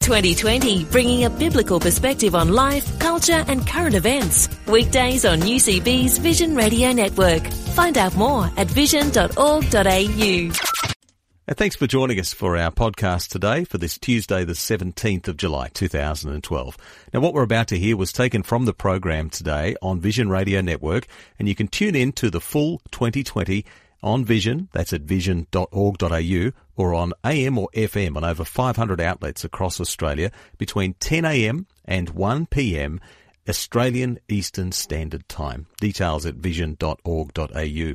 2020, bringing a biblical perspective on life, culture, and current events. Weekdays on UCB's Vision Radio Network. Find out more at vision.org.au. And thanks for joining us for our podcast today for this Tuesday, the 17th of July, 2012. Now, what we're about to hear was taken from the program today on Vision Radio Network, and you can tune in to the full 2020 on Vision, that's at vision.org.au, or on AM or FM on over 500 outlets across Australia between 10am and 1pm Australian Eastern Standard Time. Details at vision.org.au.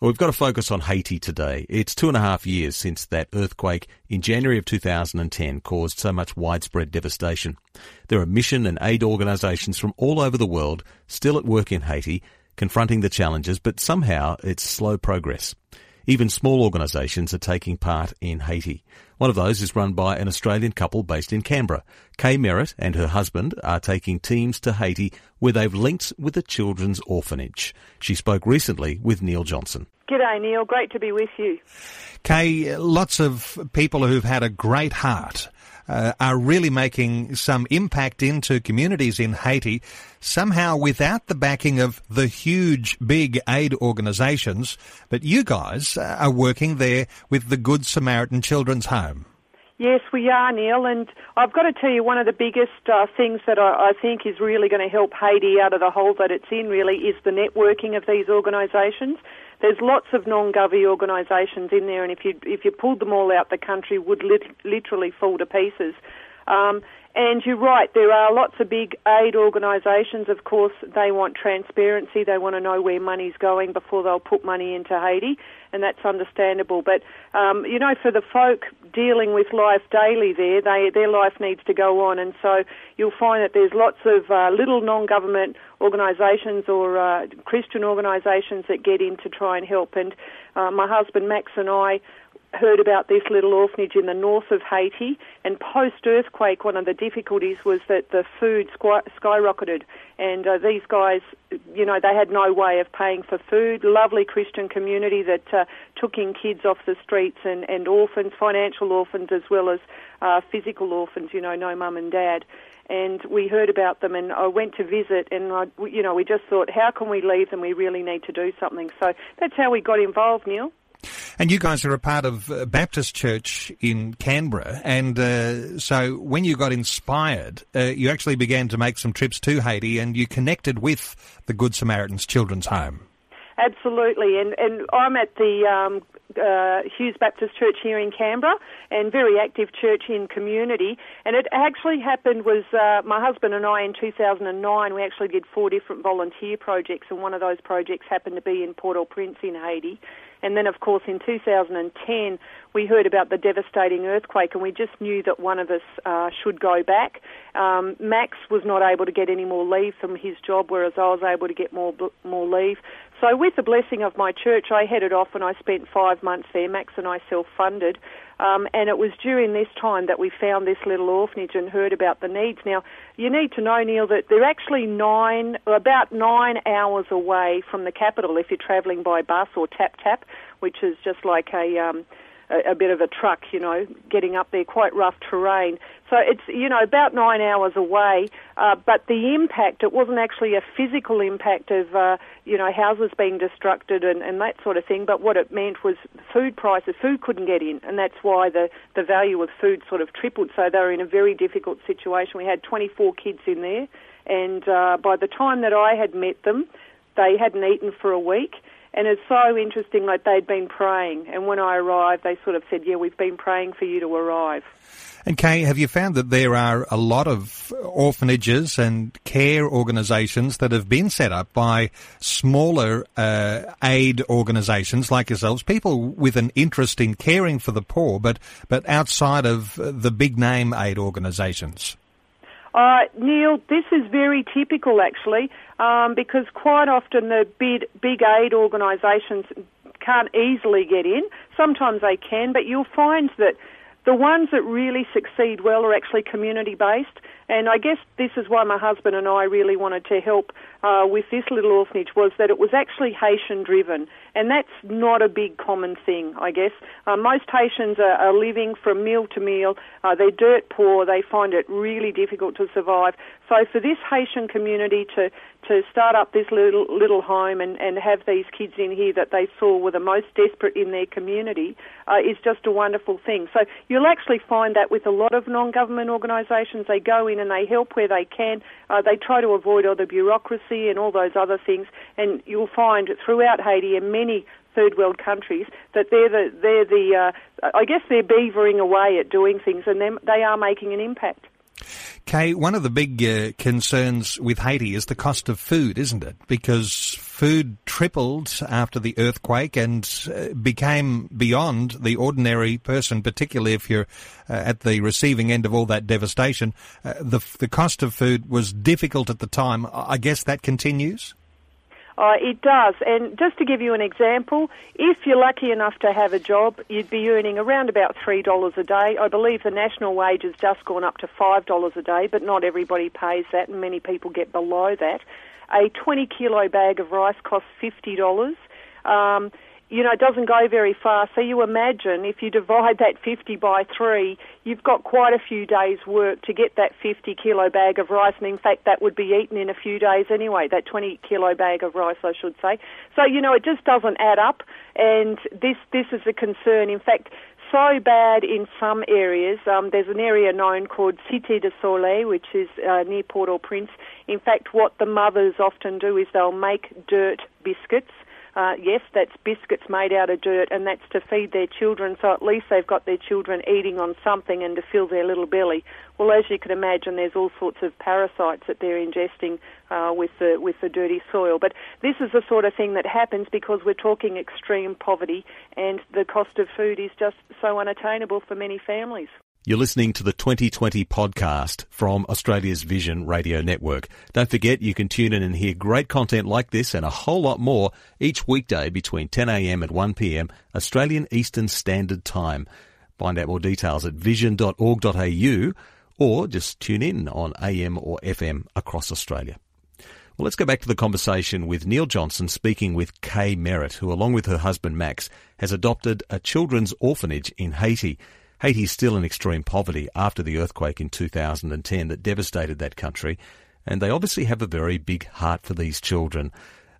Well, we've got to focus on Haiti today. It's two and a half years since that earthquake in January of 2010 caused so much widespread devastation. There are mission and aid organisations from all over the world still at work in Haiti confronting the challenges, but somehow it's slow progress. Even small organisations are taking part in Haiti. One of those is run by an Australian couple based in Canberra. Kay Merritt and her husband are taking teams to Haiti where they've links with a children's orphanage. She spoke recently with Neil Johnson. G'day, Neil. Great to be with you. Kay, lots of people who've had a great heart uh, are really making some impact into communities in Haiti, somehow without the backing of the huge, big aid organisations. But you guys are working there with the Good Samaritan Children's Home. Yes, we are, Neil, and I've got to tell you, one of the biggest uh, things that I, I, think is really going to help Haiti out of the hole that it's in, really, is the networking of these organisations. There's lots of non-govy organisations in there, and if you if you pulled them all out, the country would lit- literally fall to pieces. Um, and you're right, there are lots of big aid organisations. Of course, they want transparency. They want to know where money's going before they'll put money into Haiti, and that's understandable. But um, you know, for the folk dealing with life daily, there, they their life needs to go on, and so you'll find that there's lots of uh, little non-government organisations or uh, Christian organisations that get in to try and help. And uh, my husband Max and I heard about this little orphanage in the north of Haiti, and post earthquake, one of the difficulties was that the food skyrocketed, and uh, these guys, you know, they had no way of paying for food. Lovely Christian community that uh, took in kids off the streets and, and orphans, financial orphans as well as uh, physical orphans, you know, no mum and dad. And we heard about them, and I went to visit, and I, you know, we just thought, how can we leave them? We really need to do something. So that's how we got involved, Neil. And you guys are a part of uh, Baptist Church in Canberra, and uh, so when you got inspired, uh, you actually began to make some trips to Haiti, and you connected with the Good Samaritans Children's Home. Absolutely, and and I'm at the um, uh, Hughes Baptist Church here in Canberra, and very active church in community. And it actually happened was uh, my husband and I in 2009. We actually did four different volunteer projects, and one of those projects happened to be in Port-au-Prince in Haiti. And then, of course, in 2010, we heard about the devastating earthquake, and we just knew that one of us uh, should go back. Um, Max was not able to get any more leave from his job, whereas I was able to get more more leave. So, with the blessing of my church, I headed off and I spent five months there. Max and I self-funded. Um, and it was during this time that we found this little orphanage and heard about the needs. Now, you need to know, Neil, that they're actually nine, about nine hours away from the capital if you're travelling by bus or tap tap, which is just like a um, a, a bit of a truck, you know, getting up there, quite rough terrain. So it's, you know, about nine hours away, uh, but the impact, it wasn't actually a physical impact of, uh, you know, houses being destructed and, and that sort of thing, but what it meant was food prices, food couldn't get in, and that's why the, the value of food sort of tripled. So they were in a very difficult situation. We had 24 kids in there, and uh, by the time that I had met them, they hadn't eaten for a week and it's so interesting, like they'd been praying. And when I arrived, they sort of said, Yeah, we've been praying for you to arrive. And Kay, have you found that there are a lot of orphanages and care organisations that have been set up by smaller uh, aid organisations like yourselves, people with an interest in caring for the poor, but but outside of the big name aid organisations? Uh, Neil, this is very typical actually, um, because quite often the big, big aid organisations can't easily get in. Sometimes they can, but you'll find that the ones that really succeed well are actually community based. And I guess this is why my husband and I really wanted to help uh, with this little orphanage was that it was actually Haitian driven, and that's not a big common thing, I guess. Uh, most Haitians are, are, living from meal to meal. Uh, they're dirt poor. They find it really difficult to survive. So for this Haitian community to to start up this little little home and, and have these kids in here that they saw were the most desperate in their community uh, is just a wonderful thing. So you'll actually find that with a lot of non-government organisations, they go in and they help where they can. Uh, they try to avoid all the bureaucracy and all those other things, and you'll find throughout Haiti and many third world countries that they're the they're the uh, I guess they're beavering away at doing things, and they are making an impact. Kay, one of the big uh, concerns with Haiti is the cost of food, isn't it? Because food tripled after the earthquake and uh, became beyond the ordinary person, particularly if you're uh, at the receiving end of all that devastation. Uh, the, the cost of food was difficult at the time. I guess that continues? Uh, it does. And just to give you an example, if you're lucky enough to have a job, you'd be earning around about $3 a day. I believe the national wage has just gone up to $5 a day, but not everybody pays that, and many people get below that. A 20 kilo bag of rice costs $50. Um, you know, it doesn't go very far. So you imagine if you divide that 50 by 3, you've got quite a few days' work to get that 50 kilo bag of rice. And in fact, that would be eaten in a few days anyway, that 20 kilo bag of rice, I should say. So, you know, it just doesn't add up. And this, this is a concern. In fact, so bad in some areas. Um, there's an area known called Cité de Soleil, which is uh, near Port-au-Prince. In fact, what the mothers often do is they'll make dirt biscuits uh, yes, that's biscuits made out of dirt, and that's to feed their children, so at least they've got their children eating on something and to fill their little belly. Well, as you can imagine, there's all sorts of parasites that they're ingesting uh, with the with the dirty soil. But this is the sort of thing that happens because we're talking extreme poverty, and the cost of food is just so unattainable for many families. You're listening to the 2020 podcast from Australia's Vision Radio Network. Don't forget you can tune in and hear great content like this and a whole lot more each weekday between 10am and 1pm Australian Eastern Standard Time. Find out more details at vision.org.au or just tune in on AM or FM across Australia. Well, let's go back to the conversation with Neil Johnson speaking with Kay Merritt, who along with her husband Max has adopted a children's orphanage in Haiti. Haiti is still in extreme poverty after the earthquake in 2010 that devastated that country, and they obviously have a very big heart for these children.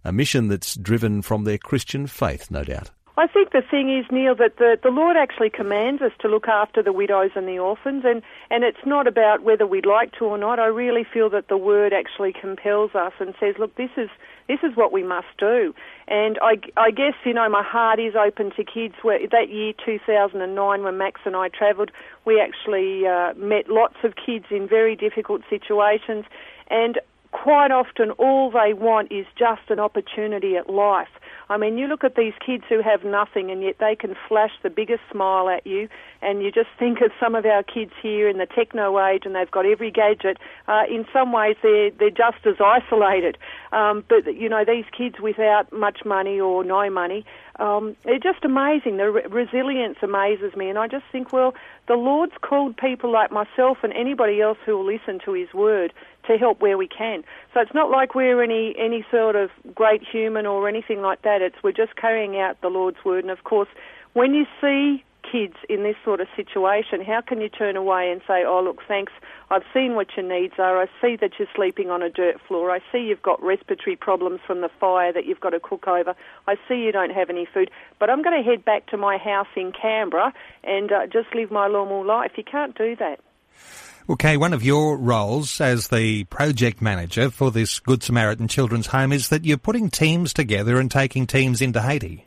A mission that's driven from their Christian faith, no doubt. I think the thing is, Neil, that the, the Lord actually commands us to look after the widows and the orphans, and, and it's not about whether we'd like to or not. I really feel that the Word actually compels us and says, look, this is this is what we must do. And I, I guess, you know, my heart is open to kids. Where, that year, 2009, when Max and I travelled, we actually uh, met lots of kids in very difficult situations, and quite often all they want is just an opportunity at life. I mean, you look at these kids who have nothing and yet they can flash the biggest smile at you, and you just think of some of our kids here in the techno age and they've got every gadget. Uh, in some ways, they're, they're just as isolated. Um, but, you know, these kids without much money or no money, um, they're just amazing. The re- resilience amazes me, and I just think, well, the Lord's called people like myself and anybody else who will listen to His word to help where we can. So it's not like we're any any sort of great human or anything like that. It's we're just carrying out the Lord's word. And of course, when you see kids in this sort of situation, how can you turn away and say, "Oh, look, thanks. I've seen what your needs are. I see that you're sleeping on a dirt floor. I see you've got respiratory problems from the fire that you've got to cook over. I see you don't have any food. But I'm going to head back to my house in Canberra and uh, just live my normal life." You can't do that. Okay, one of your roles as the project manager for this Good Samaritan Children's Home is that you're putting teams together and taking teams into Haiti.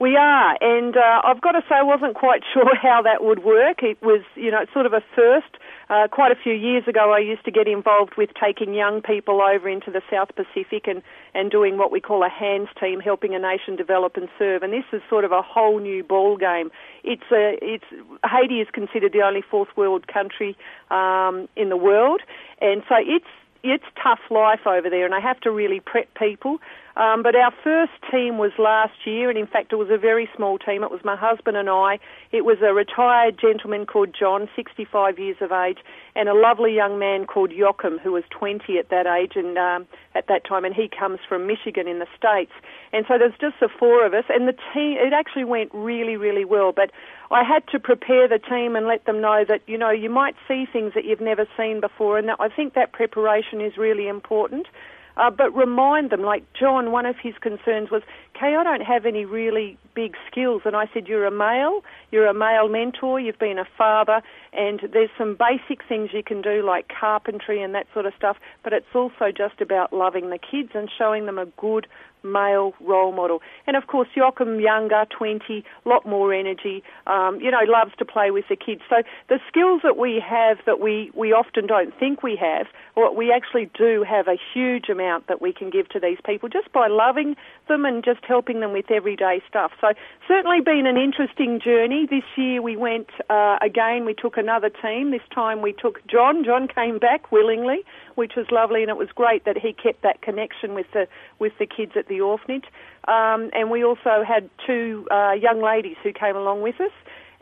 We are, and uh, I've got to say, I wasn't quite sure how that would work. It was, you know, it's sort of a first uh, quite a few years ago, I used to get involved with taking young people over into the South Pacific and, and doing what we call a hands team, helping a nation develop and serve. And this is sort of a whole new ball game. It's a, it's Haiti is considered the only fourth world country um, in the world, and so it's it's tough life over there, and I have to really prep people. Um, but our first team was last year, and in fact, it was a very small team. It was my husband and I. It was a retired gentleman called John, 65 years of age, and a lovely young man called Joachim, who was 20 at that age and um, at that time, and he comes from Michigan in the States. And so there's just the four of us, and the team, it actually went really, really well. But I had to prepare the team and let them know that, you know, you might see things that you've never seen before, and that, I think that preparation is really important. Uh, but remind them, like John, one of his concerns was, Kay, I don't have any really big skills. And I said, You're a male, you're a male mentor, you've been a father, and there's some basic things you can do like carpentry and that sort of stuff, but it's also just about loving the kids and showing them a good male role model. And of course, Joachim younger, 20, lot more energy, um, you know, loves to play with the kids. So the skills that we have that we, we often don't think we have, or we actually do have a huge amount that we can give to these people just by loving them and just helping them with everyday stuff. So certainly been an interesting journey. This year we went uh, again, we took another team. This time we took John. John came back willingly which was lovely, and it was great that he kept that connection with the with the kids at the orphanage. Um, and we also had two uh, young ladies who came along with us,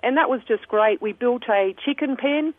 and that was just great. We built a chicken pen,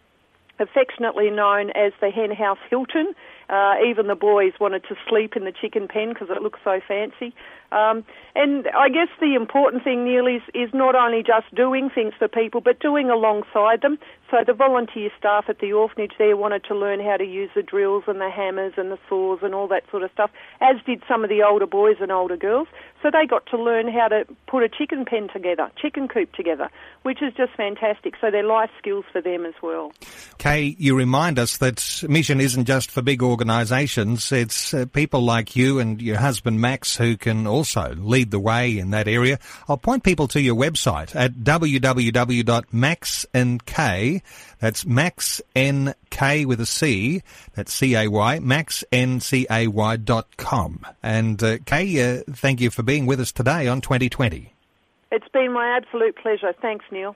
affectionately known as the Hen House Hilton. Uh, even the boys wanted to sleep in the chicken pen because it looked so fancy. Um, and I guess the important thing, Neil, is, is not only just doing things for people, but doing alongside them. So the volunteer staff at the orphanage there wanted to learn how to use the drills and the hammers and the saws and all that sort of stuff, as did some of the older boys and older girls. So they got to learn how to put a chicken pen together, chicken coop together, which is just fantastic. So they're life skills for them as well. Kay, you remind us that mission isn't just for big organisations. It's uh, people like you and your husband Max who can also lead the way in that area. I'll point people to your website at that's Max N K with a C. That's C A Y. Max N C A Y dot com. And uh, Kay, uh, thank you for being with us today on 2020. It's been my absolute pleasure. Thanks, Neil.